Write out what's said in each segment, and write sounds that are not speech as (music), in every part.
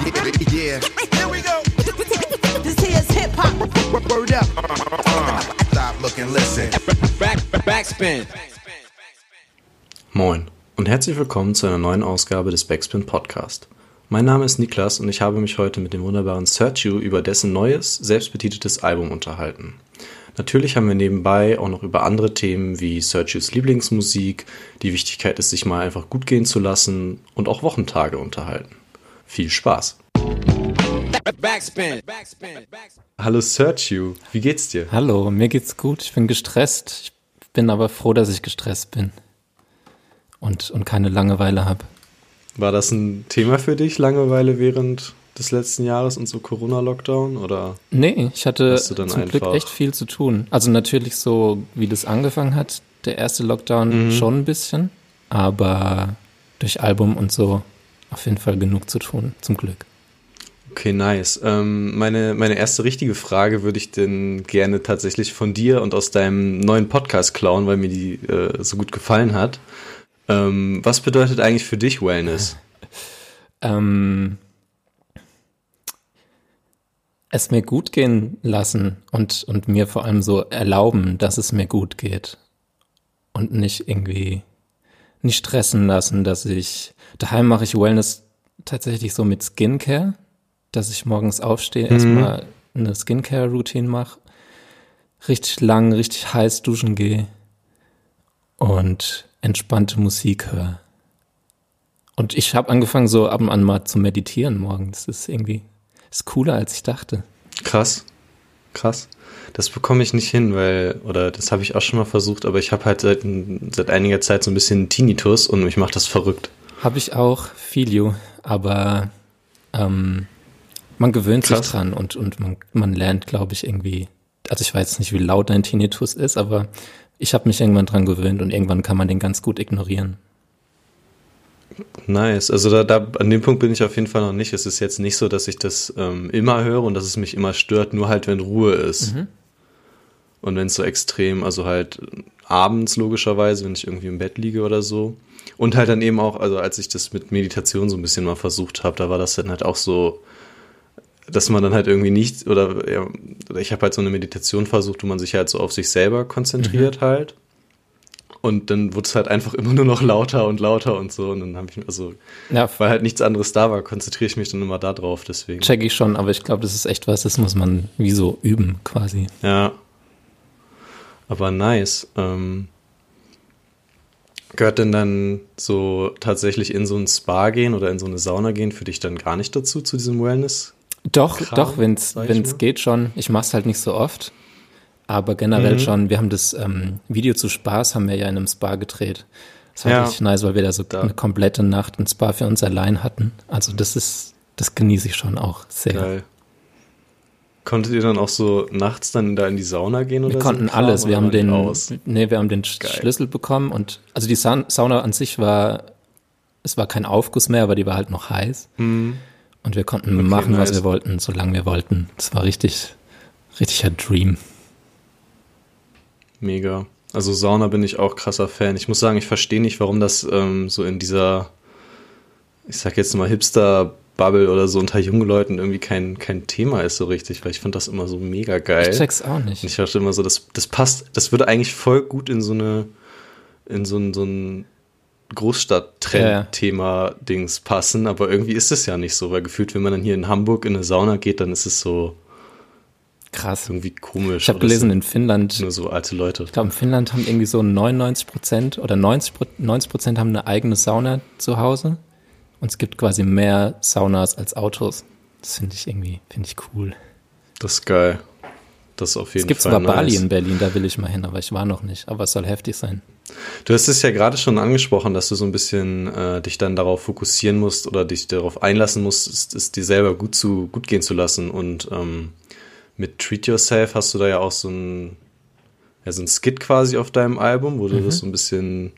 (laughs) Yeah. Here we go. This here's hip hop. Word up. Stop, look and listen. Back, backspin. Moin und herzlich willkommen zu einer neuen Ausgabe des Backspin Podcast. Mein Name ist Niklas und ich habe mich heute mit dem wunderbaren Sergio über dessen neues, selbstbetiteltes Album unterhalten. Natürlich haben wir nebenbei auch noch über andere Themen wie Sergios Lieblingsmusik, die Wichtigkeit es sich mal einfach gut gehen zu lassen und auch Wochentage unterhalten. Viel Spaß! Backspin. Hallo Sergio, wie geht's dir? Hallo, mir geht's gut. Ich bin gestresst. Ich bin aber froh, dass ich gestresst bin und, und keine Langeweile habe. War das ein Thema für dich, Langeweile während des letzten Jahres und so Corona-Lockdown? Oder nee, ich hatte zum Glück echt viel zu tun. Also natürlich so, wie das angefangen hat, der erste Lockdown mhm. schon ein bisschen, aber durch Album und so auf jeden Fall genug zu tun, zum Glück. Okay, nice. Ähm, meine, meine erste richtige Frage würde ich denn gerne tatsächlich von dir und aus deinem neuen Podcast klauen, weil mir die äh, so gut gefallen hat. Ähm, was bedeutet eigentlich für dich Wellness? (laughs) ähm, es mir gut gehen lassen und, und mir vor allem so erlauben, dass es mir gut geht. Und nicht irgendwie, nicht stressen lassen, dass ich, daheim mache ich Wellness tatsächlich so mit Skincare, dass ich morgens aufstehe, mhm. erstmal eine Skincare-Routine mache, richtig lang, richtig heiß duschen gehe und entspannte Musik höre. Und ich habe angefangen, so ab und an mal zu meditieren morgens. Das ist irgendwie ist cooler, als ich dachte. Krass. Krass. Das bekomme ich nicht hin, weil, oder das habe ich auch schon mal versucht, aber ich habe halt seit, seit einiger Zeit so ein bisschen Tinnitus und mich macht das verrückt. Habe ich auch, Filio, aber ähm, man gewöhnt Krass. sich dran und, und man, man lernt, glaube ich, irgendwie, also ich weiß nicht, wie laut dein Tinnitus ist, aber ich habe mich irgendwann dran gewöhnt und irgendwann kann man den ganz gut ignorieren. Nice. Also da, da an dem Punkt bin ich auf jeden Fall noch nicht. Es ist jetzt nicht so, dass ich das ähm, immer höre und dass es mich immer stört, nur halt, wenn Ruhe ist. Mhm. Und wenn es so extrem, also halt abends logischerweise, wenn ich irgendwie im Bett liege oder so. Und halt dann eben auch, also als ich das mit Meditation so ein bisschen mal versucht habe, da war das dann halt auch so, dass man dann halt irgendwie nicht, oder ja, ich habe halt so eine Meditation versucht, wo man sich halt so auf sich selber konzentriert mhm. halt. Und dann wurde es halt einfach immer nur noch lauter und lauter und so. Und dann habe ich, also, ja. weil halt nichts anderes da war, konzentriere ich mich dann immer da drauf, deswegen. Check ich schon, aber ich glaube, das ist echt was, das muss man wie so üben, quasi. Ja. Aber nice. Ähm, gehört denn dann so tatsächlich in so ein Spa gehen oder in so eine Sauna gehen für dich dann gar nicht dazu, zu diesem Wellness? Doch, Kram, doch, wenn es geht schon. Ich mache es halt nicht so oft. Aber generell mhm. schon, wir haben das ähm, Video zu Spaß, haben wir ja in einem Spa gedreht. Das war ja. richtig nice, weil wir da so da. eine komplette Nacht ein Spa für uns allein hatten. Also das ist, das genieße ich schon auch sehr. Geil. Konntet ihr dann auch so nachts dann da in die Sauna gehen oder Wir konnten so alles. Wir haben den, aus? nee, wir haben den Geil. Schlüssel bekommen und also die Sauna an sich war, es war kein Aufguss mehr, aber die war halt noch heiß. Mhm. Und wir konnten okay, machen, nice. was wir wollten, solange wir wollten. Das war richtig, richtiger Dream. Mega. Also Sauna bin ich auch krasser Fan. Ich muss sagen, ich verstehe nicht, warum das ähm, so in dieser, ich sag jetzt mal Hipster-Bubble oder so unter jungen Leuten irgendwie kein, kein Thema ist so richtig, weil ich finde das immer so mega geil. Ich check's auch nicht. Und ich dachte immer so, das, das passt, das würde eigentlich voll gut in so eine, in so ein, so ein Großstadt-Trend-Thema-Dings passen, aber irgendwie ist es ja nicht so, weil gefühlt, wenn man dann hier in Hamburg in eine Sauna geht, dann ist es so, Krass. Irgendwie komisch. Ich habe gelesen, in Finnland. Nur so alte Leute. Ich glaube, in Finnland haben irgendwie so 99 Prozent oder 90 Prozent haben eine eigene Sauna zu Hause. Und es gibt quasi mehr Saunas als Autos. Das finde ich irgendwie, finde ich cool. Das ist geil. Das ist auf jeden es gibt Fall. Es gibt zwar nice. Bali in Berlin, da will ich mal hin, aber ich war noch nicht. Aber es soll heftig sein. Du hast es ja gerade schon angesprochen, dass du so ein bisschen äh, dich dann darauf fokussieren musst oder dich darauf einlassen musst, es, es dir selber gut zu gut gehen zu lassen und ähm, mit Treat Yourself hast du da ja auch so ein, ja, so ein Skit quasi auf deinem Album, wo du mhm. das so ein bisschen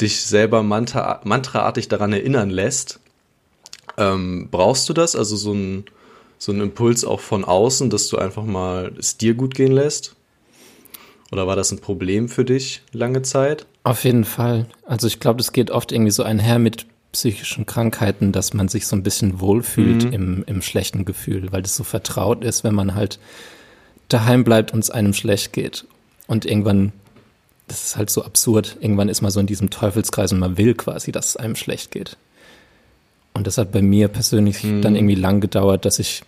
dich selber mantra, mantraartig daran erinnern lässt. Ähm, brauchst du das? Also so ein, so ein Impuls auch von außen, dass du einfach mal es dir gut gehen lässt? Oder war das ein Problem für dich lange Zeit? Auf jeden Fall. Also ich glaube, das geht oft irgendwie so einher mit psychischen Krankheiten, dass man sich so ein bisschen wohlfühlt Mhm. im, im schlechten Gefühl, weil das so vertraut ist, wenn man halt daheim bleibt und es einem schlecht geht. Und irgendwann, das ist halt so absurd, irgendwann ist man so in diesem Teufelskreis und man will quasi, dass es einem schlecht geht. Und das hat bei mir persönlich Mhm. dann irgendwie lang gedauert, dass ich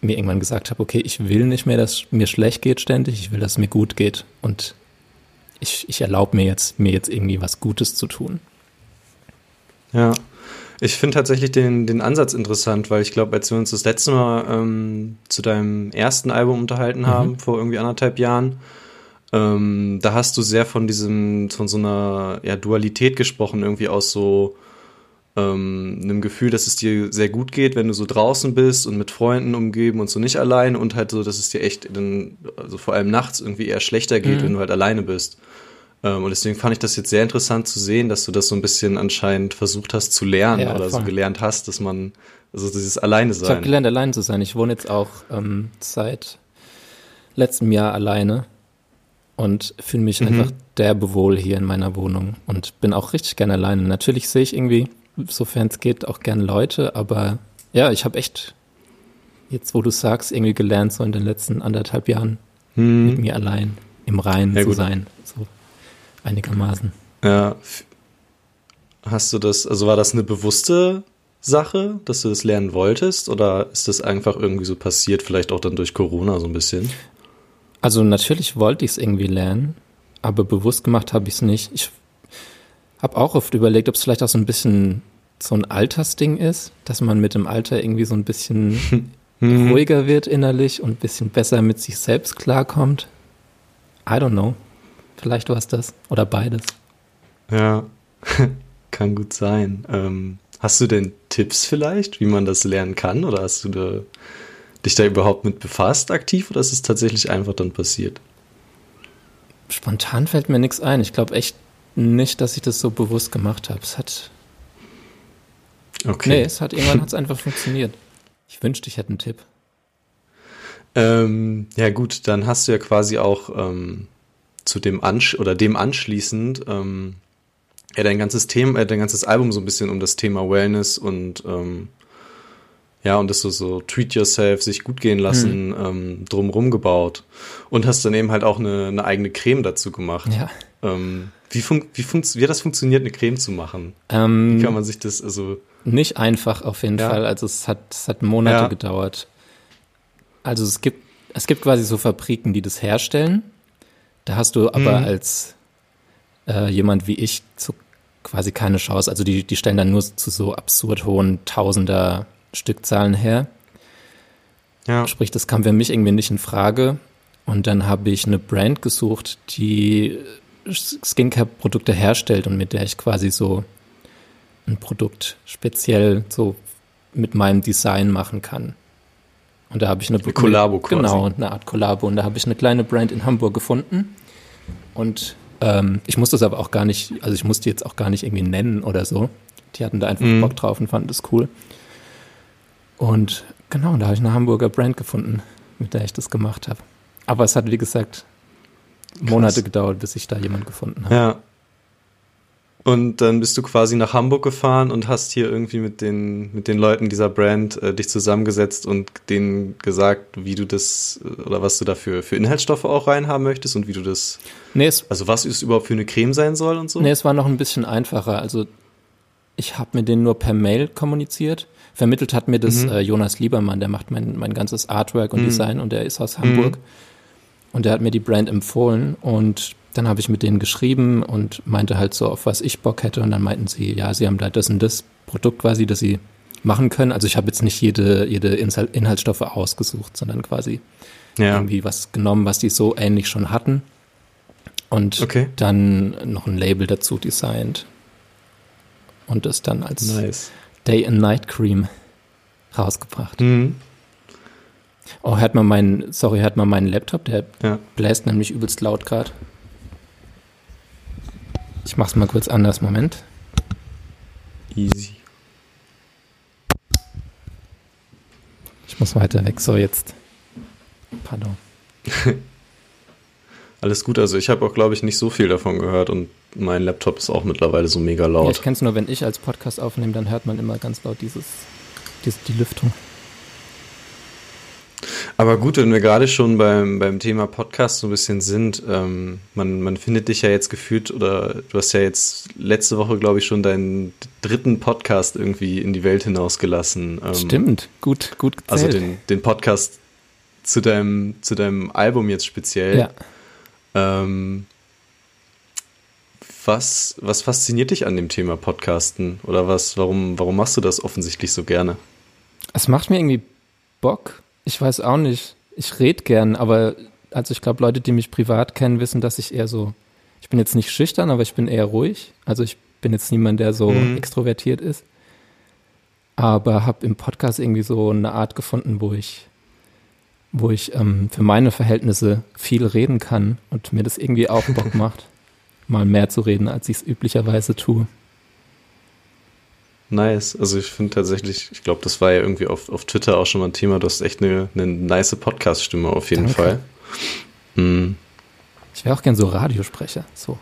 mir irgendwann gesagt habe, okay, ich will nicht mehr, dass mir schlecht geht ständig, ich will, dass es mir gut geht. Und ich, ich erlaube mir jetzt, mir jetzt irgendwie was Gutes zu tun. Ja. Ich finde tatsächlich den, den Ansatz interessant, weil ich glaube, als wir uns das letzte Mal ähm, zu deinem ersten Album unterhalten haben, vor irgendwie anderthalb Jahren, ähm, da hast du sehr von diesem, von so einer ja, Dualität gesprochen, irgendwie aus so ähm, einem Gefühl, dass es dir sehr gut geht, wenn du so draußen bist und mit Freunden umgeben und so nicht alleine und halt so, dass es dir echt, dann, also vor allem nachts irgendwie eher schlechter geht, Mhm. wenn du halt alleine bist. Ähm, und deswegen fand ich das jetzt sehr interessant zu sehen, dass du das so ein bisschen anscheinend versucht hast zu lernen Ja, oder so voll. gelernt hast, dass man, also dieses Alleine Ich habe sein. gelernt, allein zu sein. Ich wohne jetzt auch ähm, seit letztem Jahr alleine und fühle mich Mhm. einfach derbe wohl hier in meiner Wohnung und bin auch richtig gerne alleine. Natürlich sehe ich irgendwie, sofern es geht, auch gerne Leute, aber ja, ich habe echt jetzt, wo du sagst, irgendwie gelernt, so in den letzten anderthalb Jahren mit Hm, mir allein im Reinen Ja, zu gut. sein. Einigermaßen. ja. Hast du das, also war das eine bewusste Sache, dass du das lernen wolltest oder ist das einfach irgendwie so passiert, vielleicht auch dann durch Corona so ein bisschen? Also natürlich wollte ich es irgendwie lernen, aber bewusst gemacht habe ich es nicht. Ich habe auch oft überlegt, ob es vielleicht auch so ein bisschen so ein Altersding ist, dass man mit dem Alter irgendwie so ein bisschen (laughs) Hm. ruhiger wird innerlich und ein bisschen besser mit sich selbst klarkommt. I don't know. Vielleicht war es das oder beides. Ja, (laughs) kann gut sein. Ähm, hast du denn Tipps vielleicht, wie man das lernen kann? Oder hast du da, dich da überhaupt mit befasst aktiv oder ist es tatsächlich einfach dann passiert? Spontan fällt mir nichts ein. Ich glaube echt nicht, dass ich das so bewusst gemacht habe. Es hat, Okay. nee, es hat irgendwann (laughs) hat es einfach funktioniert. Ich wünschte, ich hätte einen Tipp. Ähm, ja gut, dann hast du ja quasi auch ähm, zu dem Ansch oder dem anschließend ähm, ja dein ganzes Thema, äh, dein ganzes Album so ein bisschen um das Thema Wellness und ähm, ja und das so so Treat Yourself, sich gut gehen lassen, ähm, drumrum gebaut und hast dann eben halt auch eine, eine eigene Creme dazu gemacht. Ja. Ähm, wie, fun wie, funkt wie hat das funktioniert, eine Creme zu machen? Ähm, Wie kann man sich das, also, Nicht einfach auf jeden Ja. Fall. Also es hat, es hat Monate Ja. gedauert. Also es gibt, es gibt quasi so Fabriken, die das herstellen. Da hast du aber Mhm. als äh, jemand wie ich so quasi keine Chance. Also die, die stellen dann nur zu so absurd hohen Tausender Stückzahlen her. ja, Sprich, das kam für mich irgendwie nicht in Frage. Und dann habe ich eine Brand gesucht, die Skincare-Produkte herstellt und mit der ich quasi so ein Produkt speziell so mit meinem Design machen kann. Und da habe ich eine, Eine Kollabo quasi. Genau, eine Art Kollabo. Und da habe ich eine kleine Brand in Hamburg gefunden. Und ähm, ich musste es aber auch gar nicht, also ich musste die jetzt auch gar nicht irgendwie nennen oder so. Die hatten da einfach Mhm. Bock drauf und fanden das cool. Und genau, da habe ich eine Hamburger Brand gefunden, mit der ich das gemacht habe. Aber es hat, wie gesagt, Monate gedauert, bis ich da jemand gefunden habe. Ja. Und dann bist du quasi nach Hamburg gefahren und hast hier irgendwie mit den, mit den Leuten dieser Brand äh, dich zusammengesetzt und denen gesagt, wie du das äh, oder was du da für, Inhaltsstoffe auch reinhaben möchtest und wie du das, Nee, es, also was es überhaupt für eine Creme sein soll und so. nee, es war noch ein bisschen einfacher. Also ich habe mit denen nur per Mail kommuniziert. Vermittelt hat mir das Mhm. äh, Jonas Liebermann, der macht mein, mein ganzes Artwork und Mhm. Design und der ist aus Hamburg. Und der hat mir die Brand empfohlen und dann habe ich mit denen geschrieben und meinte halt so, auf was ich Bock hätte. Und dann meinten sie, ja, sie haben da das und das Produkt quasi, das sie machen können. Also ich habe jetzt nicht jede, jede Inhal- Inhaltsstoffe ausgesucht, sondern quasi ja. irgendwie was genommen, was die so ähnlich schon hatten. Und Okay. dann noch ein Label dazu designt. Und das dann als Nice. Day and Night Cream (laughs) rausgebracht. Mhm. Oh, hört mal meinen, sorry, hört mal meinen Laptop, der Ja. bläst nämlich übelst laut gerade. Ich mach's mal kurz anders, Moment. Easy. Ich muss weiter weg, so jetzt. Pardon. (laughs) Alles gut, also ich habe auch, glaube ich, nicht so viel davon gehört und mein Laptop ist auch mittlerweile so mega laut. Ja, ich kenne es nur, wenn ich als Podcast aufnehme, dann hört man immer ganz laut dieses, dieses die Lüftung. Aber gut, wenn wir gerade schon beim, beim Thema Podcast so ein bisschen sind, ähm, man, man findet dich ja jetzt gefühlt oder du hast ja jetzt letzte Woche, glaube ich, schon deinen dritten Podcast irgendwie in die Welt hinausgelassen. Ähm, Stimmt, gut, gut gezählt. Also den, den Podcast zu deinem, zu deinem Album jetzt speziell. Ja. Ähm, was, was fasziniert dich an dem Thema Podcasten? Oder was, warum, warum machst du das offensichtlich so gerne? Es macht mir irgendwie Bock ich weiß auch nicht. Ich rede gern, aber also ich glaube, Leute, die mich privat kennen, wissen, dass ich eher so, ich bin jetzt nicht schüchtern, aber ich bin eher ruhig. Also ich bin jetzt niemand, der so mhm. extrovertiert ist. Aber habe im Podcast irgendwie so eine Art gefunden, wo ich, wo ich ähm, für meine Verhältnisse viel reden kann und mir das irgendwie auch Bock (laughs) macht, mal mehr zu reden, als ich es üblicherweise tue. Nice. Also ich finde tatsächlich, ich glaube, das war ja irgendwie auf, auf Twitter auch schon mal ein Thema. Du hast echt eine, eine nice Podcast-Stimme auf jeden Danke. Fall. Hm. Ich wäre auch gern so Radiosprecher. So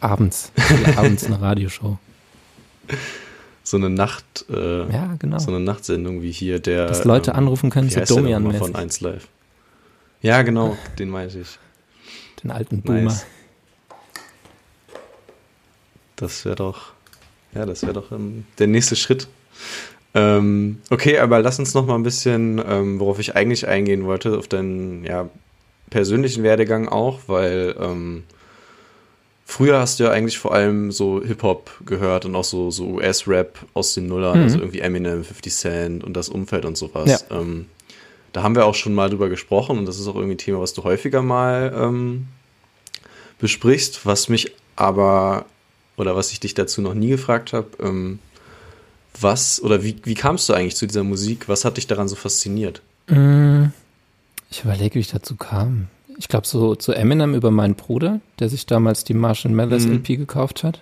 abends. (laughs) abends eine Radioshow. So eine Nacht, äh, ja, genau. so eine Nachtsendung wie hier der. Dass Leute ähm, anrufen können, so Domian von 1 Live. Ja, genau, (laughs) den meinte ich. Den alten Boomer. Nice. Das wäre doch ja, das wäre doch ähm, der nächste Schritt. Ähm, okay, aber lass uns noch mal ein bisschen, ähm, worauf ich eigentlich eingehen wollte, auf deinen ja, persönlichen Werdegang auch, weil ähm, früher hast du ja eigentlich vor allem so Hip-Hop gehört und auch so, so US-Rap aus den Nullern, mhm. also irgendwie Eminem, 50 Cent und das Umfeld und sowas. Ja. Ähm, da haben wir auch schon mal drüber gesprochen und das ist auch irgendwie ein Thema, was du häufiger mal ähm, besprichst, was mich aber oder was ich dich dazu noch nie gefragt habe, ähm, was oder wie, wie kamst du eigentlich zu dieser Musik? Was hat dich daran so fasziniert? Mm, ich überlege, wie ich dazu kam. Ich glaube, so zu Eminem über meinen Bruder, der sich damals die Marshall Mathers mhm. LP gekauft hat.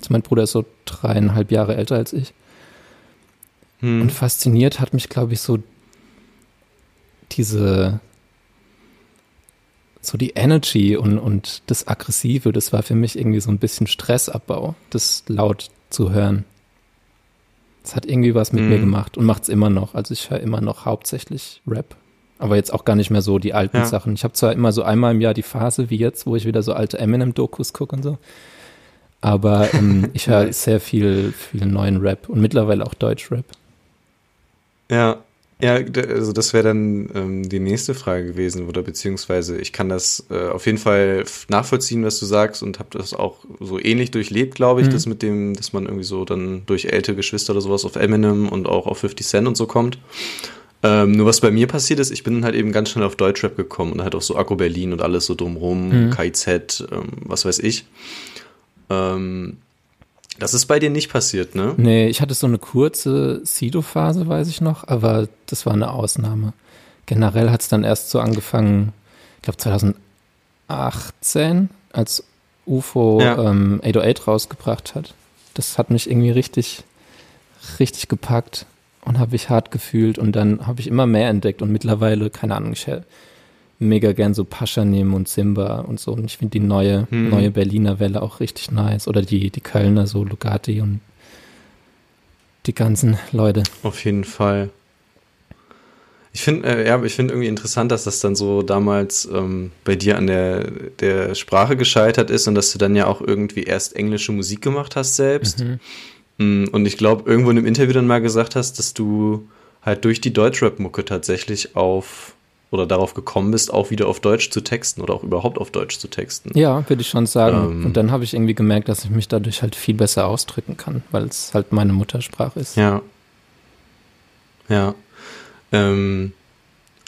Also mein Bruder ist so dreieinhalb Jahre älter als ich. Mhm. Und fasziniert hat mich, glaube ich, so diese so die Energy und, und das Aggressive, das war für mich irgendwie so ein bisschen Stressabbau, das laut zu hören. Das hat irgendwie was mit mhm. mir gemacht und macht es immer noch. Also ich höre immer noch hauptsächlich Rap. Aber jetzt auch gar nicht mehr so die alten ja. Sachen. Ich habe zwar immer so einmal im Jahr die Phase wie jetzt, wo ich wieder so alte Eminem-Dokus gucke und so. Aber ähm, (laughs) ich höre sehr viel, viel neuen Rap und mittlerweile auch Deutsch-Rap. Ja, ja, also das wäre dann ähm, die nächste Frage gewesen, oder beziehungsweise ich kann das äh, auf jeden Fall nachvollziehen, was du sagst und habe das auch so ähnlich durchlebt, glaube ich, mhm. das mit dem, dass man irgendwie so dann durch ältere Geschwister oder sowas auf Eminem und auch auf 50 Cent und so kommt. Ähm, nur was bei mir passiert ist, ich bin halt eben ganz schnell auf Deutschrap gekommen und halt auch so Akku Berlin und alles so drumrum, mhm. KZ, ähm, was weiß ich. Ähm, das ist bei dir nicht passiert, ne? Nee, ich hatte so eine kurze Sido-Phase, weiß ich noch, aber das war eine Ausnahme. Generell hat es dann erst so angefangen, ich glaube 2018, als UFO ja. ähm, 808 rausgebracht hat. Das hat mich irgendwie richtig, richtig gepackt und habe ich hart gefühlt und dann habe ich immer mehr entdeckt und mittlerweile, keine Ahnung, ich mega gern so Pascha nehmen und Simba und so. Und ich finde die neue, hm. neue Berliner Welle auch richtig nice. Oder die, die Kölner, so Lugatti und die ganzen Leute. Auf jeden Fall. Ich finde, äh, ja, ich finde irgendwie interessant, dass das dann so damals ähm, bei dir an der, der Sprache gescheitert ist und dass du dann ja auch irgendwie erst englische Musik gemacht hast selbst. Mhm. Mm, und ich glaube, irgendwo in einem Interview dann mal gesagt hast, dass du halt durch die Deutschrap-Mucke tatsächlich auf oder darauf gekommen bist, auch wieder auf Deutsch zu texten oder auch überhaupt auf Deutsch zu texten. Ja, würde ich schon sagen. Ähm, und dann habe ich irgendwie gemerkt, dass ich mich dadurch halt viel besser ausdrücken kann, weil es halt meine Muttersprache ist. Ja. Ja. Ähm,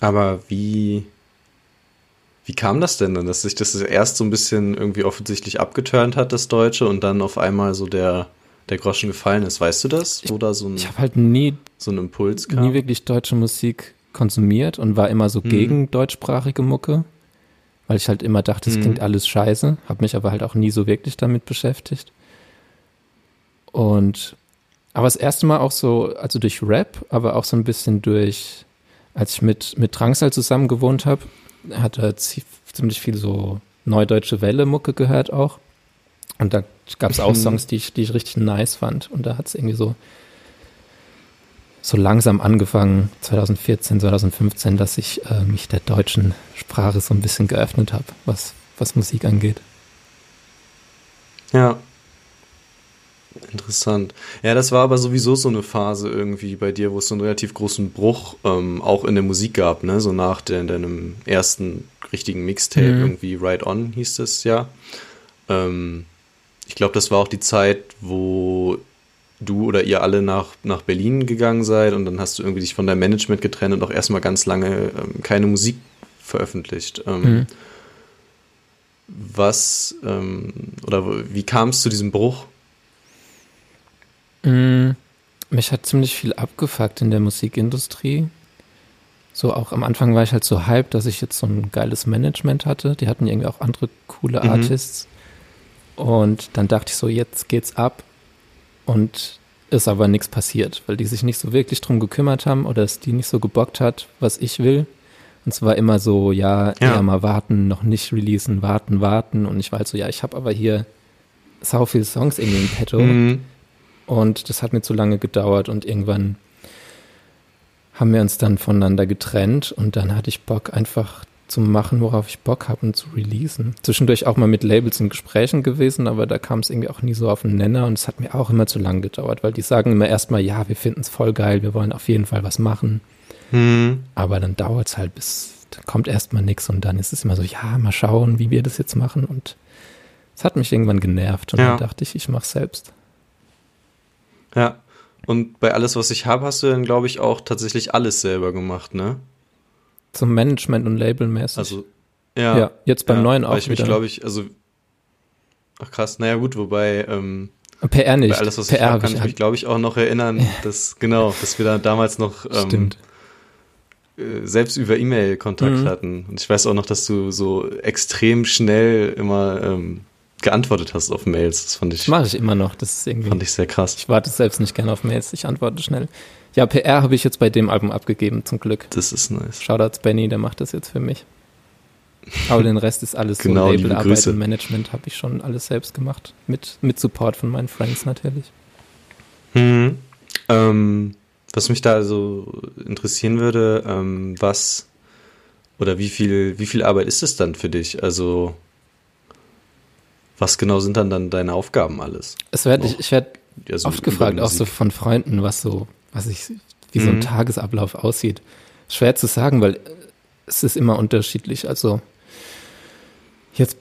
aber wie, wie kam das denn dann, dass sich das erst so ein bisschen irgendwie offensichtlich abgeturnt hat, das Deutsche, und dann auf einmal so der, der Groschen gefallen ist? Weißt du das? Oder so ein, ich habe halt nie so einen Impuls kam? Nie wirklich deutsche Musik konsumiert und war immer so mhm. gegen deutschsprachige Mucke, weil ich halt immer dachte, es mhm. klingt alles scheiße, habe mich aber halt auch nie so wirklich damit beschäftigt. Und aber das erste Mal auch so, also durch Rap, aber auch so ein bisschen durch, als ich mit, mit Drangsal zusammen gewohnt habe, hat er ziemlich viel so neudeutsche Welle-Mucke gehört auch. Und da gab es auch mhm. Songs, die ich, die ich richtig nice fand. Und da hat es irgendwie so, so langsam angefangen, 2014, 2015, dass ich äh, mich der deutschen Sprache so ein bisschen geöffnet habe, was, was Musik angeht. Ja. Interessant. Ja, das war aber sowieso so eine Phase irgendwie bei dir, wo es so einen relativ großen Bruch ähm, auch in der Musik gab, ne? So nach de deinem ersten richtigen Mixtape, mhm. irgendwie Right On hieß es ja. Ähm, ich glaube, das war auch die Zeit, wo du oder ihr alle nach, nach Berlin gegangen seid und dann hast du irgendwie dich von deinem Management getrennt und auch erstmal ganz lange ähm, keine Musik veröffentlicht. Ähm, mhm. Was ähm, oder wie kam es zu diesem Bruch? Mhm. Mich hat ziemlich viel abgefuckt in der Musikindustrie. So auch am Anfang war ich halt so hyped, dass ich jetzt so ein geiles Management hatte. Die hatten irgendwie auch andere coole mhm. Artists. Und dann dachte ich so, jetzt geht's ab. Und ist aber nichts passiert, weil die sich nicht so wirklich drum gekümmert haben oder es die nicht so gebockt hat, was ich will. Und es war immer so, ja, ja, eher mal warten, noch nicht releasen, warten, warten. Und ich war halt so, ja, ich habe aber hier sau viele Songs irgendwie im Petto. Mhm. Und das hat mir zu lange gedauert und irgendwann haben wir uns dann voneinander getrennt und dann hatte ich Bock einfach zu machen, worauf ich Bock habe und zu releasen. Zwischendurch auch mal mit Labels in Gesprächen gewesen, aber da kam es irgendwie auch nie so auf den Nenner und es hat mir auch immer zu lang gedauert, weil die sagen immer erstmal, ja, wir finden es voll geil, wir wollen auf jeden Fall was machen. Hm. Aber dann dauert es halt bis, da kommt erstmal nichts und dann ist es immer so, ja, mal schauen, wie wir das jetzt machen und es hat mich irgendwann genervt und ja. dann dachte ich, ich mach's selbst. Ja. Und bei alles, was ich habe, hast du dann, glaube ich, auch tatsächlich alles selber gemacht, ne? Zum Management und Labelmäßig. Also, ja. Ja, jetzt beim ja, neuen auch. Weil ich mich, glaube ich, also. Ach krass, naja, gut, wobei. Ähm, PR nicht. Bei alles, was PR ich habe, kann ich mich, glaube ich, auch noch erinnern, dass, genau, dass wir da damals noch. Ähm, Stimmt äh, selbst über E-Mail Kontakt mhm. hatten. Und ich weiß auch noch, dass du so extrem schnell immer ähm, geantwortet hast auf Mails. Das fand ich. Das mache ich immer noch. Das ist irgendwie. Fand ich sehr krass. Ich warte selbst nicht gerne auf Mails. Ich antworte schnell. Ja, PR habe ich jetzt bei dem Album abgegeben, zum Glück. Das ist nice. Shoutouts Benny, der macht das jetzt für mich. Aber den Rest ist alles genau, so Labelarbeit und Management habe ich schon alles selbst gemacht. Mit, mit Support von meinen Friends natürlich. Mhm. Ähm, was mich da also interessieren würde, ähm, was oder wie viel, wie viel Arbeit ist es dann für dich? Also was genau sind dann, dann deine Aufgaben alles? Es werd, ich, ich werde ja, so oft gefragt, auch so von Freunden, was so, was ich, wie mhm. so ein mhm. Tagesablauf aussieht. Schwer zu sagen, weil es ist immer unterschiedlich. Also jetzt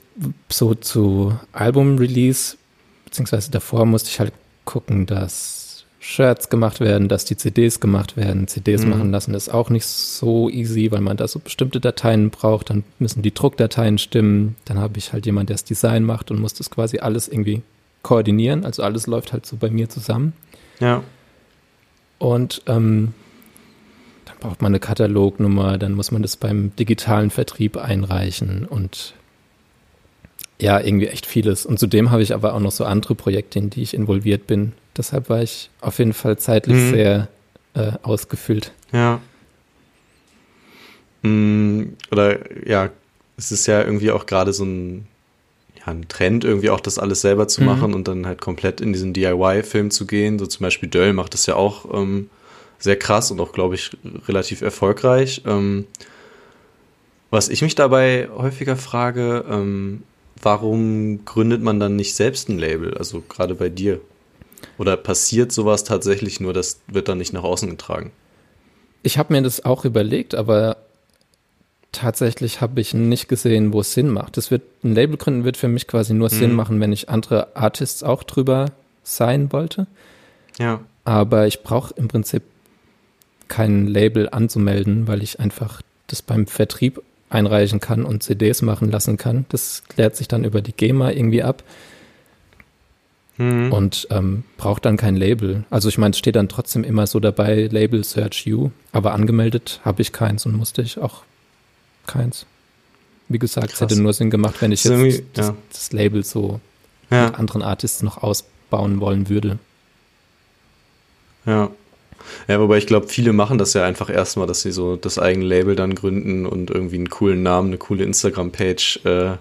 so zu Album-Release, beziehungsweise davor musste ich halt gucken, dass Shirts gemacht werden, dass die CDs gemacht werden. CDs mhm. machen lassen ist auch nicht so easy, weil man da so bestimmte Dateien braucht. Dann müssen die Druckdateien stimmen. Dann habe ich halt jemand, der das Design macht und muss das quasi alles irgendwie koordinieren. Also alles läuft halt so bei mir zusammen. Ja. Und ähm, dann braucht man eine Katalognummer, dann muss man das beim digitalen Vertrieb einreichen und ja, irgendwie echt vieles. Und zudem habe ich aber auch noch so andere Projekte, in die ich involviert bin. Deshalb war ich auf jeden Fall zeitlich mhm. sehr äh, ausgefüllt. Ja. Mhm, oder ja, es ist ja irgendwie auch gerade so ein, ein Trend, irgendwie auch das alles selber zu mhm. machen und dann halt komplett in diesen DIY-Film zu gehen. So zum Beispiel Döll macht das ja auch ähm, sehr krass und auch, glaube ich, relativ erfolgreich. Ähm, was ich mich dabei häufiger frage, ähm, warum gründet man dann nicht selbst ein Label? Also gerade bei dir. Oder passiert sowas tatsächlich nur, das wird dann nicht nach außen getragen? Ich habe mir das auch überlegt, aber tatsächlich habe ich nicht gesehen, wo es Sinn macht. Das wird, ein Label gründen wird für mich quasi nur mhm. Sinn machen, wenn ich andere Artists auch drüber sein wollte. Ja. Aber ich brauche im Prinzip kein Label anzumelden, weil ich einfach das beim Vertrieb einreichen kann und CDs machen lassen kann. Das klärt sich dann über die GEMA irgendwie ab mhm. und ähm, braucht dann kein Label. Also ich meine, es steht dann trotzdem immer so dabei, Label Search You, aber angemeldet habe ich keins und musste ich auch keins. Wie gesagt, Krass. es hätte nur Sinn gemacht, wenn ich jetzt das, ja. das, Label so ja. mit anderen Artists noch ausbauen wollen würde. Ja. Ja, wobei ich glaube, viele machen das ja einfach erstmal, dass sie so das eigene Label dann gründen und irgendwie einen coolen Namen, eine coole Instagram-Page äh,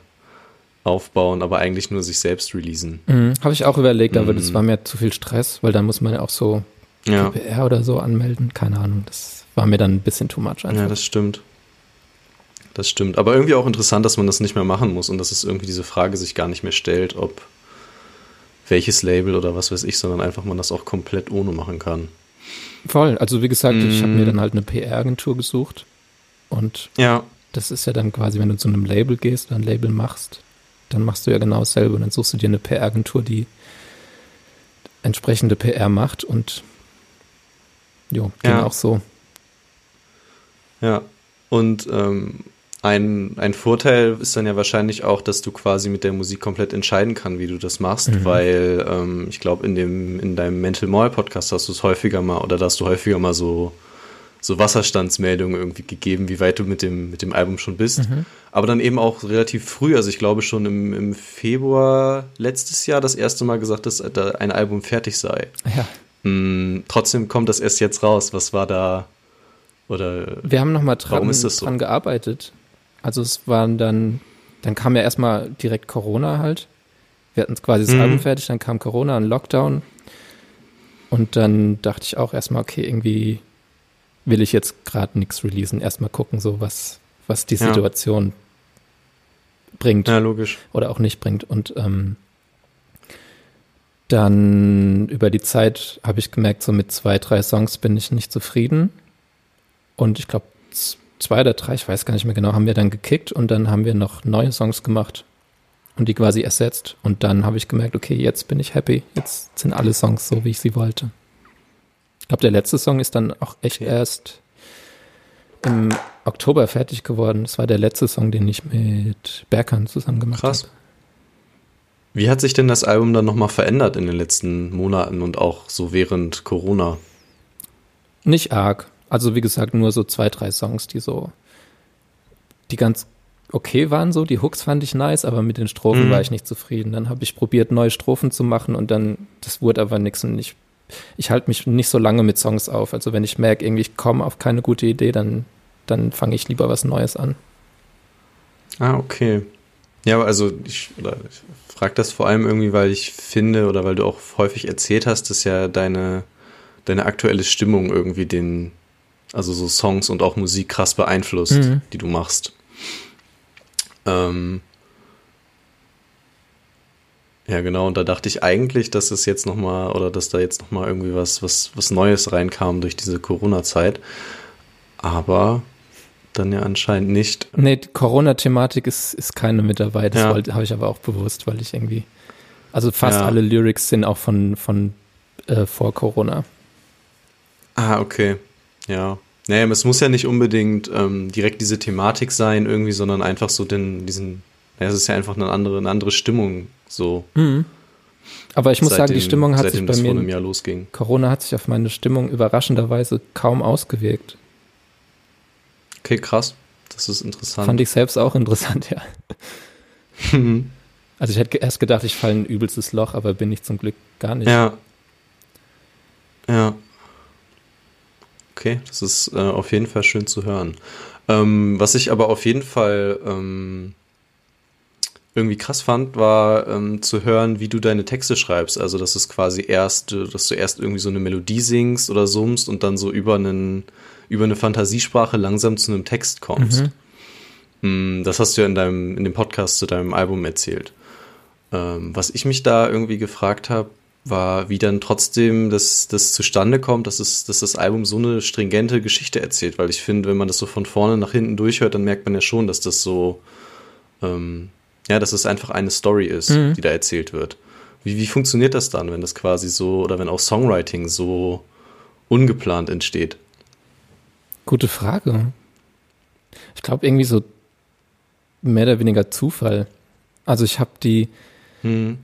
aufbauen, aber eigentlich nur sich selbst releasen. Mhm, Habe ich auch überlegt, aber das mhm. war mir zu viel Stress, weil da muss man ja auch so ja. GPR oder so anmelden. Keine Ahnung, das war mir dann ein bisschen too much einfach. Ja, das stimmt. Das stimmt. Aber irgendwie auch interessant, dass man das nicht mehr machen muss und dass es irgendwie diese Frage sich gar nicht mehr stellt, ob welches Label oder was weiß ich, sondern einfach man das auch komplett ohne machen kann. Voll. Also wie gesagt, mm. ich habe mir dann halt eine PR-Agentur gesucht und ja. das ist ja dann quasi, wenn du zu einem Label gehst oder ein Label machst, dann machst du ja genau dasselbe und dann suchst du dir eine PR-Agentur, die entsprechende PR macht und jo, ging ja. auch so. Ja, und ähm, ein, ein Vorteil ist dann ja wahrscheinlich auch, dass du quasi mit der Musik komplett entscheiden kannst, wie du das machst, mhm. weil ähm, ich glaube, in dem, in deinem Mental Mall Podcast hast du es häufiger mal oder da hast du häufiger mal so, so Wasserstandsmeldungen irgendwie gegeben, wie weit du mit dem, mit dem Album schon bist. Mhm. Aber dann eben auch relativ früh, also ich glaube schon im, im Februar letztes Jahr das erste Mal gesagt, dass ein Album fertig sei. Ja. Hm, trotzdem kommt das erst jetzt raus. Was war da? Oder wir haben nochmal dran, so? dran gearbeitet. Also es waren dann, dann kam ja erstmal direkt Corona halt. Wir hatten quasi das mhm. Album fertig, dann kam Corona und Lockdown. Und dann dachte ich auch erstmal, okay, irgendwie will ich jetzt gerade nichts releasen. Erstmal gucken, so was, was die Situation ja. bringt. Ja, logisch. Oder auch nicht bringt. Und ähm, dann über die Zeit habe ich gemerkt, so mit zwei, drei Songs bin ich nicht zufrieden. Und ich glaube, zwei oder drei, ich weiß gar nicht mehr genau, haben wir dann gekickt und dann haben wir noch neue Songs gemacht und die quasi ersetzt. Und dann habe ich gemerkt, okay, jetzt bin ich happy. Jetzt sind alle Songs so, wie ich sie wollte. Ich glaube, der letzte Song ist dann auch echt erst im Oktober fertig geworden. Das war der letzte Song, den ich mit Berkan zusammen gemacht habe. Krass. Wie hat sich denn das Album dann nochmal verändert in den letzten Monaten und auch so während Corona? Nicht arg. Also wie gesagt, nur so zwei, drei Songs, die so, die ganz okay waren so. Die Hooks fand ich nice, aber mit den Strophen mhm. war ich nicht zufrieden. Dann habe ich probiert, neue Strophen zu machen und dann, das wurde aber nichts und ich, ich halte mich nicht so lange mit Songs auf. Also wenn ich merke, irgendwie ich komme auf keine gute Idee, dann, dann fange ich lieber was Neues an. Ah, okay. Ja, also ich, ich frage das vor allem irgendwie, weil ich finde oder weil du auch häufig erzählt hast, dass ja deine, deine aktuelle Stimmung irgendwie den, also so Songs und auch Musik krass beeinflusst, mhm. die du machst. Ähm, ja, genau, und da dachte ich eigentlich, dass es jetzt nochmal, oder dass da jetzt nochmal irgendwie was, was, was Neues reinkam durch diese Corona-Zeit. Aber dann ja anscheinend nicht. Nee, Corona-Thematik ist, ist keine mit dabei. Das ja. habe ich aber auch bewusst, weil ich irgendwie. Also fast ja. alle Lyrics sind auch von, von äh, vor Corona. Ah, okay. Ja. Naja, es muss ja nicht unbedingt ähm, direkt diese Thematik sein, irgendwie, sondern einfach so den, diesen, naja, es ist ja einfach eine andere, eine andere Stimmung, so. Mhm. Aber ich muss sagen, die Stimmung hat sich bei mir. Corona hat sich auf meine Stimmung überraschenderweise kaum ausgewirkt. Okay, krass. Das ist interessant. Fand ich selbst auch interessant, ja. also ich hätte erst gedacht, ich falle in ein übelstes Loch, aber bin ich zum Glück gar nicht. Ja. Ja. Okay, das ist äh, auf jeden Fall schön zu hören. Ähm, was ich aber auf jeden Fall ähm, irgendwie krass fand, war ähm, zu hören, wie du deine Texte schreibst. Also, dass es quasi erst, dass du erst irgendwie so eine Melodie singst oder summst und dann so über einen, über eine Fantasiesprache langsam zu einem Text kommst. Mhm. Mm, das hast du ja in deinem, in dem Podcast zu deinem Album erzählt. Ähm, was ich mich da irgendwie gefragt habe, war, wie dann trotzdem das, das zustande kommt, dass, es, dass das Album so eine stringente Geschichte erzählt, weil ich finde, wenn man das so von vorne nach hinten durchhört, dann merkt man ja schon, dass das so, ähm, ja, dass es einfach eine Story ist, mhm. die da erzählt wird. Wie, wie funktioniert das dann, wenn das quasi so, oder wenn auch Songwriting so ungeplant entsteht? Gute Frage. Ich glaube irgendwie so mehr oder weniger Zufall. Also ich habe die, hm.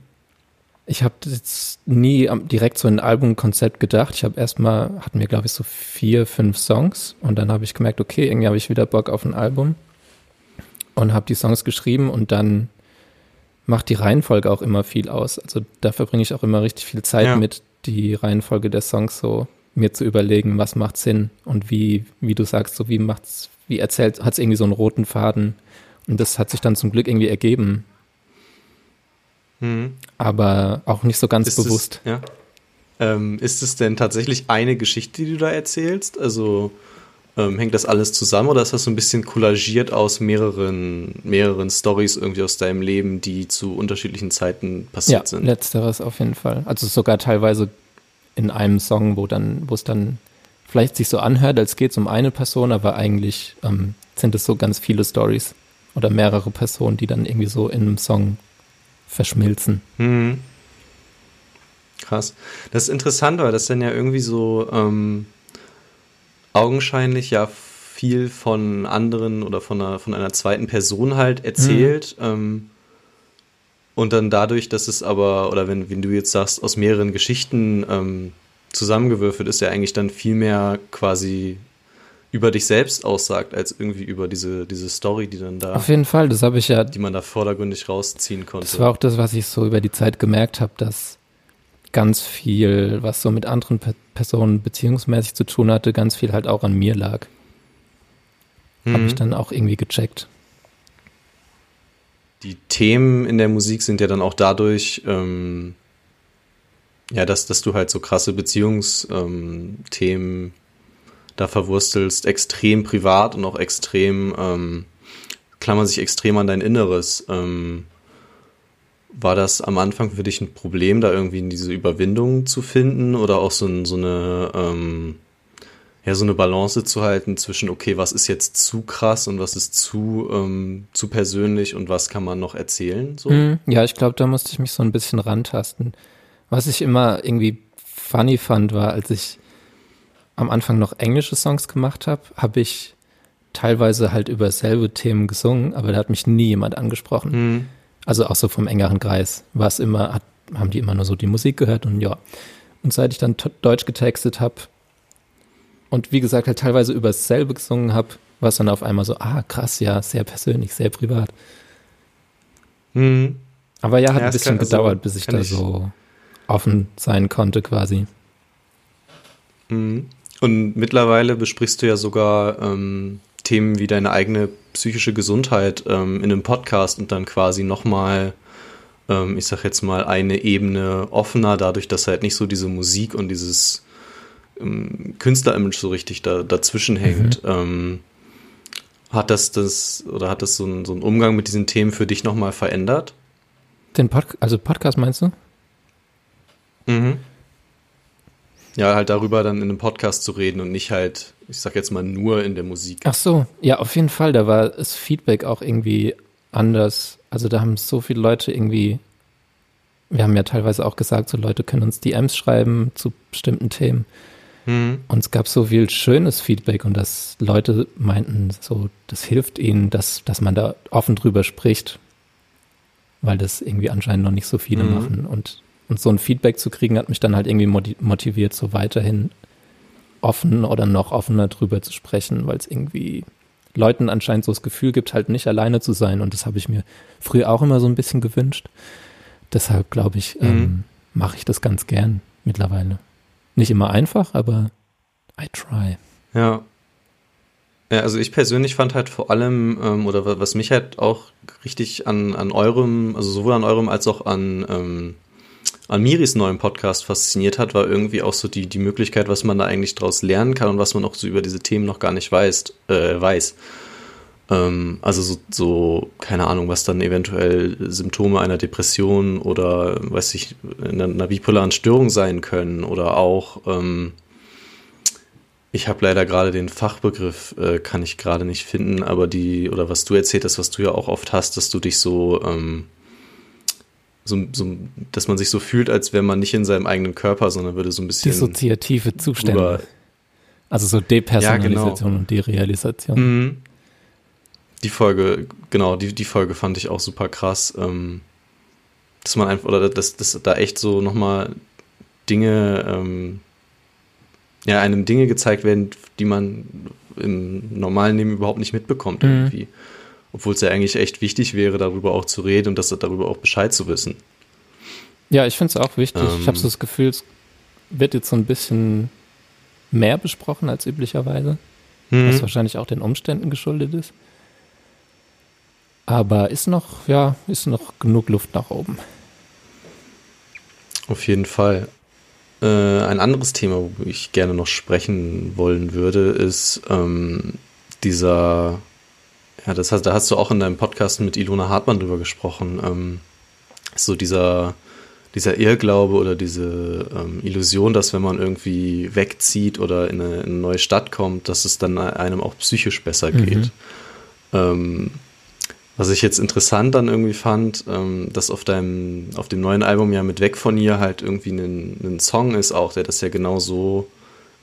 Ich habe jetzt nie direkt so ein Albumkonzept gedacht. Ich habe erstmal, hatten wir glaube ich so vier, fünf Songs und dann habe ich gemerkt, okay, irgendwie habe ich wieder Bock auf ein Album und habe die Songs geschrieben und dann macht die Reihenfolge auch immer viel aus. Also da verbringe ich auch immer richtig viel Zeit ja. mit, die Reihenfolge der Songs so mir zu überlegen, was macht Sinn und wie, wie du sagst, so wie macht's, wie erzählt, hat es irgendwie so einen roten Faden und das hat sich dann zum Glück irgendwie ergeben. Mhm. aber auch nicht so ganz ist bewusst. Es, ja. Ähm, ist es denn tatsächlich eine Geschichte, die du da erzählst? Also ähm, hängt das alles zusammen oder ist das so ein bisschen kollagiert aus mehreren, mehreren Stories irgendwie aus deinem Leben, die zu unterschiedlichen Zeiten passiert ja, sind? Letzteres auf jeden Fall. Also sogar teilweise in einem Song, wo dann, wo es dann vielleicht sich so anhört, als geht es um eine Person, aber eigentlich ähm, sind es so ganz viele Stories oder mehrere Personen, die dann irgendwie so in einem Song verschmilzen. Mhm. Krass. Das ist interessant, weil das dann ja irgendwie so ähm, augenscheinlich ja viel von anderen oder von einer, von einer zweiten Person halt erzählt. Mhm. Ähm, und dann dadurch, dass es aber, oder wenn, wenn du jetzt sagst, aus mehreren Geschichten ähm, zusammengewürfelt ist, ja eigentlich dann viel mehr quasi über dich selbst aussagt, als irgendwie über diese, diese Story, die dann da. Auf jeden Fall, das habe ich ja. Die man da vordergründig rausziehen konnte. Das war auch das, was ich so über die Zeit gemerkt habe, dass ganz viel, was so mit anderen Pe Personen beziehungsmäßig zu tun hatte, ganz viel halt auch an mir lag. Mhm. Habe ich dann auch irgendwie gecheckt. Die Themen in der Musik sind ja dann auch dadurch, ähm, ja, dass, dass du halt so krasse Beziehungsthemen ähm, da verwurstelst, extrem privat und auch extrem, ähm, klammern sich extrem an dein Inneres. Ähm, war das am Anfang für dich ein Problem, da irgendwie diese Überwindung zu finden oder auch so, so eine, ähm, ja, so eine Balance zu halten zwischen, okay, was ist jetzt zu krass und was ist zu, ähm, zu persönlich und was kann man noch erzählen? So? Mm, ja, ich glaube, da musste ich mich so ein bisschen rantasten. Was ich immer irgendwie funny fand, war, als ich am Anfang noch englische Songs gemacht habe, habe ich teilweise halt über selbe Themen gesungen, aber da hat mich nie jemand angesprochen. Mhm. Also auch so vom engeren Kreis. War es immer, hat, haben die immer nur so die Musik gehört und ja. Und seit ich dann Deutsch getextet habe und wie gesagt halt teilweise über dasselbe gesungen habe, war es dann auf einmal so, ah krass, ja, sehr persönlich, sehr privat. Mhm. Aber ja, hat ja, ein bisschen kann, gedauert, also, bis ich da ich so offen sein konnte quasi. Mhm. Und mittlerweile besprichst du ja sogar ähm, Themen wie deine eigene psychische Gesundheit ähm, in einem Podcast und dann quasi nochmal, ähm, ich sag jetzt mal, eine Ebene offener, dadurch, dass halt nicht so diese Musik und dieses ähm, Künstlerimage so richtig da, dazwischen hängt. Mhm. Ähm, hat das das oder hat das so, ein, so einen Umgang mit diesen Themen für dich nochmal verändert? Den Pod also Podcast meinst du? Mhm. Ja, halt darüber dann in einem Podcast zu reden und nicht halt, ich sag jetzt mal, nur in der Musik. Ach so, ja, auf jeden Fall. Da war das Feedback auch irgendwie anders. Also da haben so viele Leute irgendwie, wir haben ja teilweise auch gesagt, so Leute können uns DMs schreiben zu bestimmten Themen. Mhm. Und es gab so viel schönes Feedback und dass Leute meinten, so, das hilft ihnen, dass, dass man da offen drüber spricht, weil das irgendwie anscheinend noch nicht so viele mhm. machen. Und und so ein Feedback zu kriegen, hat mich dann halt irgendwie motiviert, so weiterhin offen oder noch offener drüber zu sprechen, weil es irgendwie Leuten anscheinend so das Gefühl gibt, halt nicht alleine zu sein. Und das habe ich mir früher auch immer so ein bisschen gewünscht. Deshalb glaube ich, ähm, mhm. ähm, mache ich das ganz gern mittlerweile. Nicht immer einfach, aber I try. Ja. Ja, also ich persönlich fand halt vor allem, ähm, oder was mich halt auch richtig an, an eurem, also sowohl an eurem als auch an ähm, an Miris neuen Podcast fasziniert hat, war irgendwie auch so die, die Möglichkeit, was man da eigentlich draus lernen kann und was man auch so über diese Themen noch gar nicht weiß. Äh, weiß. Ähm, also so, so, keine Ahnung, was dann eventuell Symptome einer Depression oder, weiß ich, einer, einer bipolaren Störung sein können oder auch, ähm, ich habe leider gerade den Fachbegriff, äh, kann ich gerade nicht finden, aber die, oder was du erzählt hast, was du ja auch oft hast, dass du dich so, ähm, so, so, dass man sich so fühlt, als wäre man nicht in seinem eigenen Körper, sondern würde so ein bisschen. Dissoziative Zustände. Über, also so Depersonalisation ja, genau. und Derealisation. Mhm. Die Folge, genau, die, die Folge fand ich auch super krass. Ähm, dass man einfach, oder dass, dass da echt so nochmal Dinge, ähm, ja, einem Dinge gezeigt werden, die man im normalen Leben überhaupt nicht mitbekommt mhm. irgendwie obwohl es ja eigentlich echt wichtig wäre, darüber auch zu reden und das darüber auch Bescheid zu wissen. Ja, ich finde es auch wichtig. Ähm, ich habe so das Gefühl, es wird jetzt so ein bisschen mehr besprochen als üblicherweise, mhm. was wahrscheinlich auch den Umständen geschuldet ist. Aber ist noch, ja, ist noch genug Luft nach oben. Auf jeden Fall. Äh, ein anderes Thema, wo ich gerne noch sprechen wollen würde, ist ähm, dieser, ja, das hast, da hast du auch in deinem Podcast mit Ilona Hartmann drüber gesprochen, ähm, so dieser, dieser Irrglaube oder diese ähm, Illusion, dass wenn man irgendwie wegzieht oder in eine, in eine, neue Stadt kommt, dass es dann einem auch psychisch besser geht. Mhm. Ähm, was ich jetzt interessant dann irgendwie fand, ähm, dass auf deinem, auf dem neuen Album ja mit Weg von ihr halt irgendwie ein, ein Song ist auch, der das ja genau so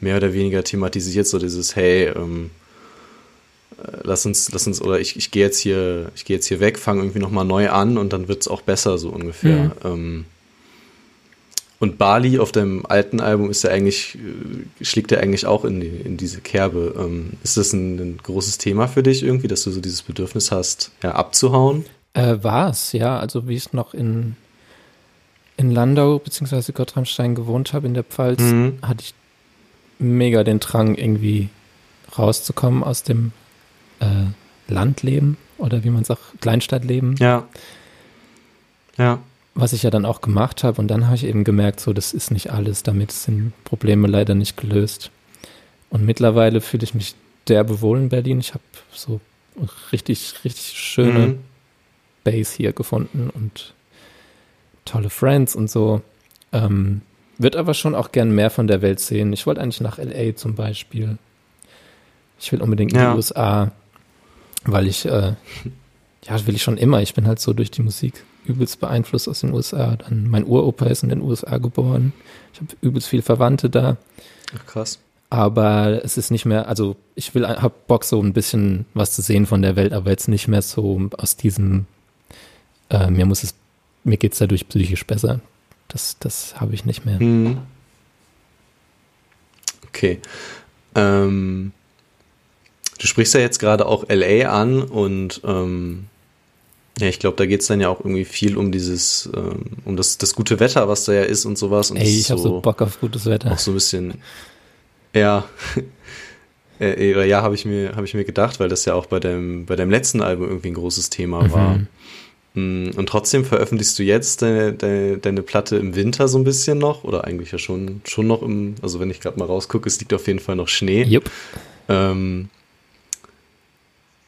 mehr oder weniger thematisiert, so dieses, hey, ähm, äh, lass uns, lass uns, oder ich, ich gehe jetzt hier, ich gehe jetzt hier weg, fange irgendwie nochmal neu an und dann wird es auch besser, so ungefähr. Mhm. Ähm, und Bali auf dem alten Album ist ja eigentlich, äh, schlägt ja eigentlich auch in, die, in diese Kerbe. Ähm, ist das ein, ein, großes Thema für dich irgendwie, dass du so dieses Bedürfnis hast, ja, abzuhauen? Äh, War es, ja. Also wie ich noch in, in Landau bzw. Gottramstein gewohnt habe in der Pfalz, mhm. hatte ich mega den Drang, irgendwie rauszukommen aus dem äh, Landleben oder wie man es auch Kleinstadtleben. Ja. Ja was ich ja dann auch gemacht habe. Und dann habe ich eben gemerkt, so, das ist nicht alles. Damit sind Probleme leider nicht gelöst. Und mittlerweile fühle ich mich derbe wohl in Berlin. Ich habe so richtig, richtig schöne mhm. Base hier gefunden und tolle Friends und so. Ähm, wird aber schon auch gern mehr von der Welt sehen. Ich wollte eigentlich nach LA zum Beispiel. Ich will unbedingt in ja. die USA, weil ich, äh, ja, will ich schon immer. Ich bin halt so durch die Musik übelst beeinflusst aus den USA. Dann mein Uropa ist in den USA geboren. Ich habe übelst viele Verwandte da. Ach, krass. Aber es ist nicht mehr, also ich will, hab Bock so ein bisschen was zu sehen von der Welt, aber jetzt nicht mehr so aus diesem, äh, mir muss es, mir geht's dadurch psychisch besser. Das, das habe ich nicht mehr. Hm. Okay. Ähm, du sprichst ja jetzt gerade auch LA an und ähm, ja, ich glaube, da geht es dann ja auch irgendwie viel um dieses, ähm, um das, das gute Wetter, was da ja ist und sowas. Und Ey, ich habe so Bock auf gutes Wetter. Auch so ein bisschen, ja, (laughs) äh, äh ja, habe ich mir, habe ich mir gedacht, weil das ja auch bei deinem, bei deinem letzten Album irgendwie ein großes Thema mhm. war. Mm, und trotzdem veröffentlichst du jetzt deine, deine, deine, Platte im Winter so ein bisschen noch, oder eigentlich ja schon, schon noch im, also wenn ich gerade mal rausgucke, es liegt auf jeden Fall noch Schnee. Yep. Ähm,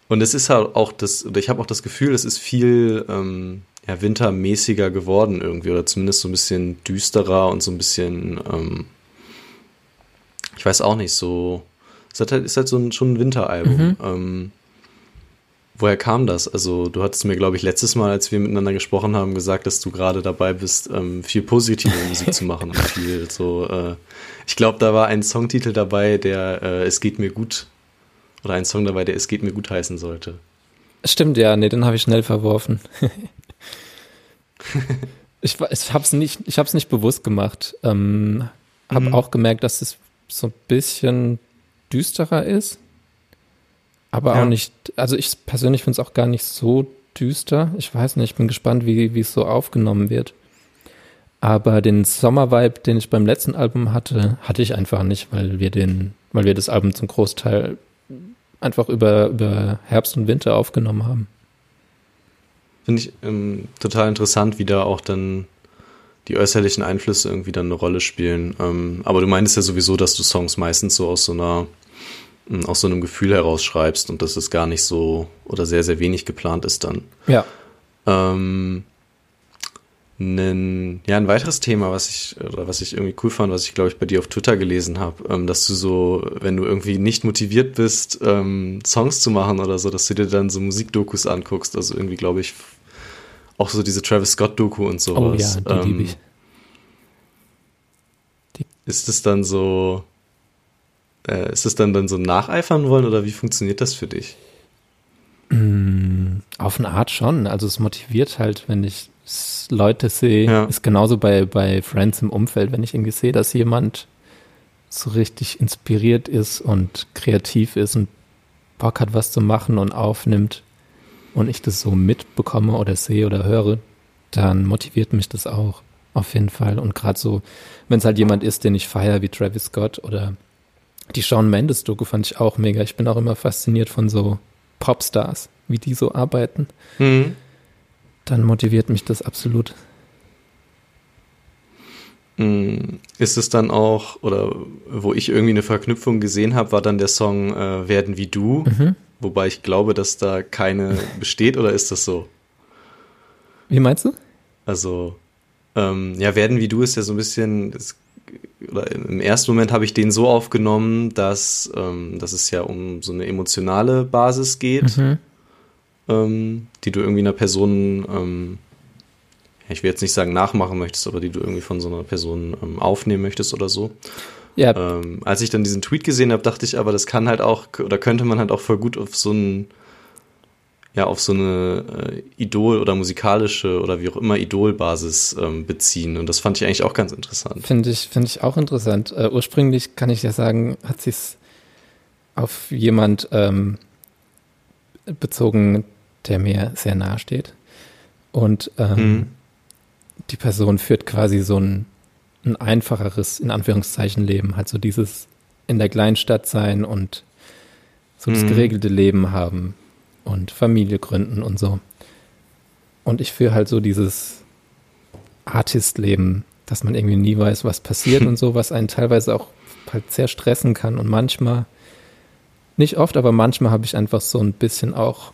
und es ist halt auch das, oder ich habe auch das Gefühl, es ist viel ähm, ja, wintermäßiger geworden irgendwie, oder zumindest so ein bisschen düsterer und so ein bisschen, ähm, ich weiß auch nicht, so, es ist halt, ist halt so ein, schon ein Winteralbum. Mhm. Ähm, woher kam das? Also, du hattest mir, glaube ich, letztes Mal, als wir miteinander gesprochen haben, gesagt, dass du gerade dabei bist, ähm, viel positive (laughs) Musik zu machen und viel so, äh, ich glaube, da war ein Songtitel dabei, der äh, Es geht mir gut oder ein Song dabei, der Es geht mir gut heißen sollte. Stimmt, ja, nee, den habe ich schnell verworfen. (laughs) ich ich habe es nicht, ich hab's nicht bewusst gemacht. Ähm, habe mhm. auch gemerkt, dass es so ein bisschen düsterer ist. Aber ja. auch nicht, also ich persönlich finde es auch gar nicht so düster. Ich weiß nicht, ich bin gespannt, wie, wie es so aufgenommen wird. Aber den Sommervibe, den ich beim letzten Album hatte, hatte ich einfach nicht, weil wir den, weil wir das Album zum Großteil einfach über, über Herbst und Winter aufgenommen haben. Finde ich ähm, total interessant, wie da auch dann die äußerlichen Einflüsse irgendwie dann eine Rolle spielen. Ähm, aber du meinst ja sowieso, dass du Songs meistens so aus so einer hm, aus so einem Gefühl heraus schreibst und dass es gar nicht so oder sehr, sehr wenig geplant ist dann. Ja. Ähm, ein, ja, ein weiteres Thema, was ich, oder was ich irgendwie cool fand, was ich glaube ich bei dir auf Twitter gelesen habe, ähm, dass du so, wenn du irgendwie nicht motiviert bist, ähm, Songs zu machen oder so, dass du dir dann so Musikdokus anguckst. Also irgendwie glaube ich auch so diese Travis Scott-Doku und sowas. Oh ja, die ähm, liebe ich. Die. Ist es dann so, äh, ist es dann dann so nacheifern wollen oder wie funktioniert das für dich? Mm, auf eine Art schon. Also es motiviert halt, wenn ich Leute sehe, ja. ist genauso bei, bei Friends im Umfeld, wenn ich irgendwie sehe, dass jemand so richtig inspiriert ist und kreativ ist und Bock hat, was zu machen und aufnimmt und ich das so mitbekomme oder sehe oder höre, dann motiviert mich das auch auf jeden Fall. Und gerade so, wenn es halt jemand ist, den ich feiere, wie Travis Scott oder die Shawn Mendes-Doku fand ich auch mega. Ich bin auch immer fasziniert von so Popstars, wie die so arbeiten. Mhm dann motiviert mich das absolut. Mm, ist es dann auch, oder wo ich irgendwie eine Verknüpfung gesehen habe, war dann der Song äh, Werden wie du, mhm. wobei ich glaube, dass da keine (laughs) besteht, oder ist das so? Wie meinst du? Also, ähm, ja, Werden wie du ist ja so ein bisschen, das, oder im ersten Moment habe ich den so aufgenommen, dass, ähm, dass es ja um so eine emotionale Basis geht, mhm. Ähm, die du irgendwie einer Person ähm, ich will jetzt nicht sagen nachmachen möchtest, aber die du irgendwie von so einer Person ähm, aufnehmen möchtest oder so. Ja. Ähm, als ich dann diesen Tweet gesehen habe, dachte ich aber, das kann halt auch, oder könnte man halt auch voll gut auf so ein, ja, auf so eine äh, Idol- oder musikalische oder wie auch immer Idolbasis ähm, beziehen. Und das fand ich eigentlich auch ganz interessant. Finde ich, finde ich auch interessant. Äh, ursprünglich kann ich ja sagen, hat sich auf jemand ähm, bezogen, der mir sehr nahe steht. Und ähm, mhm die Person führt quasi so ein, ein einfacheres, in Anführungszeichen, Leben. Halt so dieses in der Kleinstadt sein und so das mhm. geregelte Leben haben und Familie gründen und so. Und ich führe halt so dieses Artist-Leben, dass man irgendwie nie weiß, was passiert (laughs) und so, was einen teilweise auch halt sehr stressen kann. Und manchmal, nicht oft, aber manchmal habe ich einfach so ein bisschen auch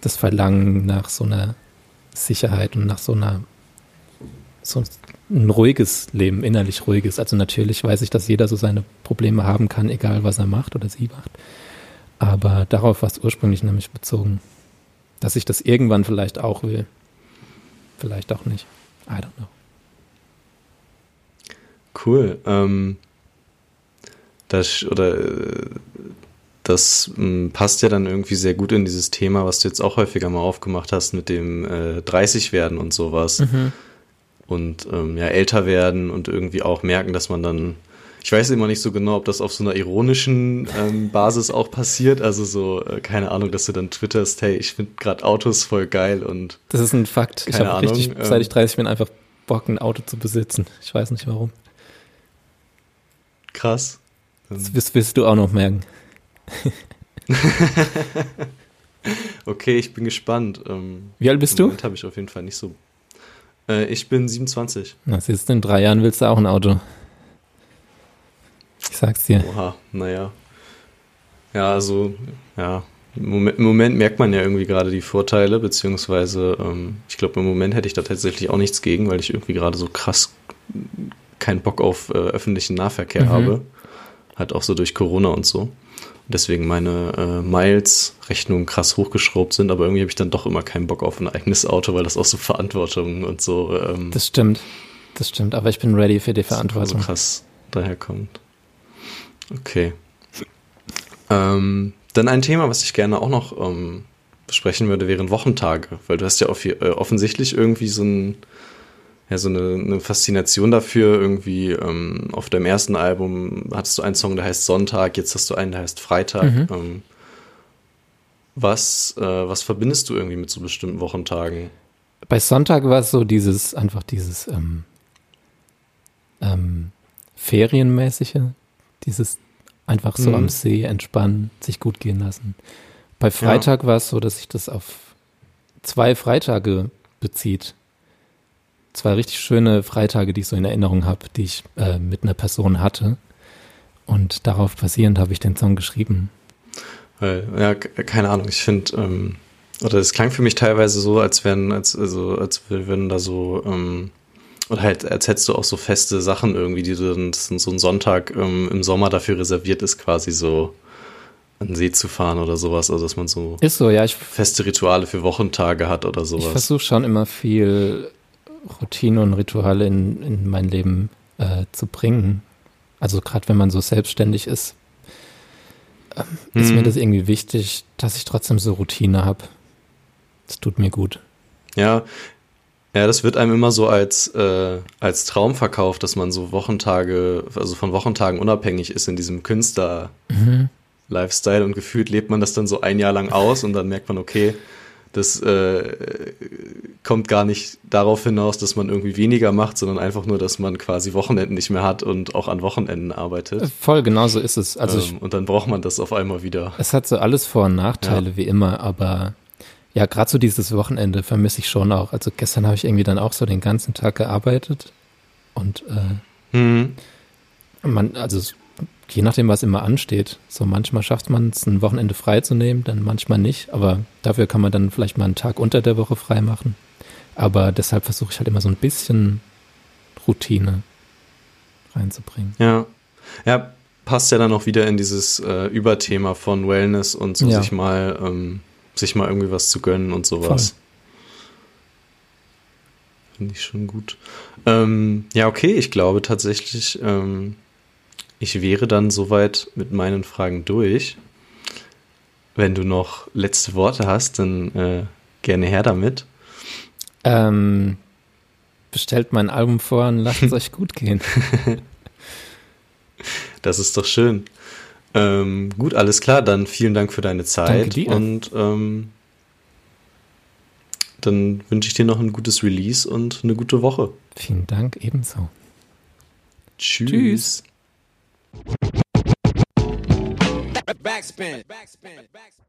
das Verlangen nach so einer Sicherheit und nach so einer so ein ruhiges Leben, innerlich ruhiges. Also natürlich weiß ich, dass jeder so seine Probleme haben kann, egal was er macht oder sie macht. Aber darauf war es ursprünglich nämlich bezogen, dass ich das irgendwann vielleicht auch will. Vielleicht auch nicht. I don't know. Cool. Ähm, das oder äh, das m, hm, passt ja dann irgendwie sehr gut in dieses Thema, was du jetzt auch häufiger mal aufgemacht hast mit dem äh, 30 werden und sowas. Mhm und ähm, ja, älter werden und irgendwie auch merken, dass man dann, ich weiß immer nicht so genau, ob das auf so einer ironischen ähm, Basis auch passiert, also so, äh, keine Ahnung, dass du dann twitterst, hey, ich finde gerade Autos voll geil und. Das ist ein Fakt. Ich habe richtig, ähm, seit ich 30 bin, einfach Bock, ein Auto zu besitzen. Ich weiß nicht warum. Krass. Das wirst, wirst du auch noch merken. (laughs) okay, ich bin gespannt. Ähm, Wie alt bist du? habe ich auf jeden Fall nicht so äh, ich bin 27. Na, siehst du, in drei Jahren willst du auch ein Auto. Ich sag's dir. Oha, naja. Ja, also, ja. Im Moment, Im Moment, merkt man ja irgendwie gerade die Vorteile, beziehungsweise ähm, ich glaube, im Moment hätte ich da tatsächlich auch nichts gegen, weil ich irgendwie gerade so krass keinen Bock auf äh, öffentlichen Nahverkehr mhm. habe. Halt auch so durch Corona und so deswegen meine äh, Miles-Rechnungen krass hochgeschraubt sind, aber irgendwie habe ich dann doch immer keinen Bock auf ein eigenes Auto, weil das auch so Verantwortung und so. Ähm, das stimmt, das stimmt, aber ich bin ready für die Verantwortung. So krass daherkommt. Okay. Ähm, dann ein Thema, was ich gerne auch noch ähm, besprechen würde, wären Wochentage, weil du hast ja auf, äh, offensichtlich irgendwie so ein ja, so eine, eine Faszination dafür. Irgendwie ähm, auf deinem ersten Album hattest du einen Song, der heißt Sonntag, jetzt hast du einen, der heißt Freitag. Mhm. Ähm, was, äh, was verbindest du irgendwie mit so bestimmten Wochentagen? Bei Sonntag war es so dieses, einfach dieses ähm, ähm, Ferienmäßige, dieses einfach so mhm. am See entspannen, sich gut gehen lassen. Bei Freitag ja. war es so, dass sich das auf zwei Freitage bezieht zwei richtig schöne Freitage, die ich so in Erinnerung habe, die ich äh, mit einer Person hatte. Und darauf basierend habe ich den Song geschrieben. Ja, keine Ahnung, ich finde, ähm, oder es klang für mich teilweise so, als wären, als, also, als würden da so, ähm, oder halt, als hättest du auch so feste Sachen irgendwie, die du dann, so ein Sonntag ähm, im Sommer dafür reserviert ist, quasi so an den See zu fahren oder sowas, also dass man so, ist so ja, ich, feste Rituale für Wochentage hat oder sowas. Ich versuche schon immer viel Routine und Rituale in, in mein Leben äh, zu bringen. Also gerade wenn man so selbstständig ist, äh, ist mir mhm. das irgendwie wichtig, dass ich trotzdem so Routine habe. Das tut mir gut. Ja, ja, das wird einem immer so als, äh, als Traum verkauft, dass man so Wochentage, also von Wochentagen unabhängig ist in diesem Künstler-Lifestyle mhm. und gefühlt lebt man das dann so ein Jahr lang aus und dann merkt man, okay, das äh, kommt gar nicht darauf hinaus, dass man irgendwie weniger macht, sondern einfach nur, dass man quasi Wochenenden nicht mehr hat und auch an Wochenenden arbeitet. Äh, voll, genau so ist es. Also ähm, und dann braucht man das auf einmal wieder. Es hat so alles Vor- und Nachteile ja. wie immer, aber ja, gerade so dieses Wochenende vermisse ich schon auch. Also gestern habe ich irgendwie dann auch so den ganzen Tag gearbeitet Und äh, mhm. man, also je nachdem, was immer ansteht. So manchmal schafft man es, ein Wochenende frei zu nehmen, dann manchmal nicht. Aber dafür kann man dann vielleicht mal einen Tag unter der Woche frei machen. Aber deshalb versuche ich halt immer so ein bisschen Routine reinzubringen. Ja. Ja, passt ja dann auch wieder in dieses äh, Überthema von Wellness und so ja. sich mal ähm, sich mal irgendwie was zu gönnen und sowas. Finde ich schon gut. Ähm, ja, okay, ich glaube tatsächlich, ähm, ich wäre dann soweit mit meinen Fragen durch. Wenn du noch letzte Worte hast, dann äh, gerne her damit. Ähm, bestellt mein Album vor und lasst es (laughs) euch gut gehen. (laughs) Das ist doch schön. Ähm, gut, alles klar, dann vielen Dank für deine Zeit. Und ähm, dann wünsche ich dir noch ein gutes Release und eine gute Woche. Vielen Dank, ebenso. Tschüss. Tschüss. Backspin. Backspin. Backspin.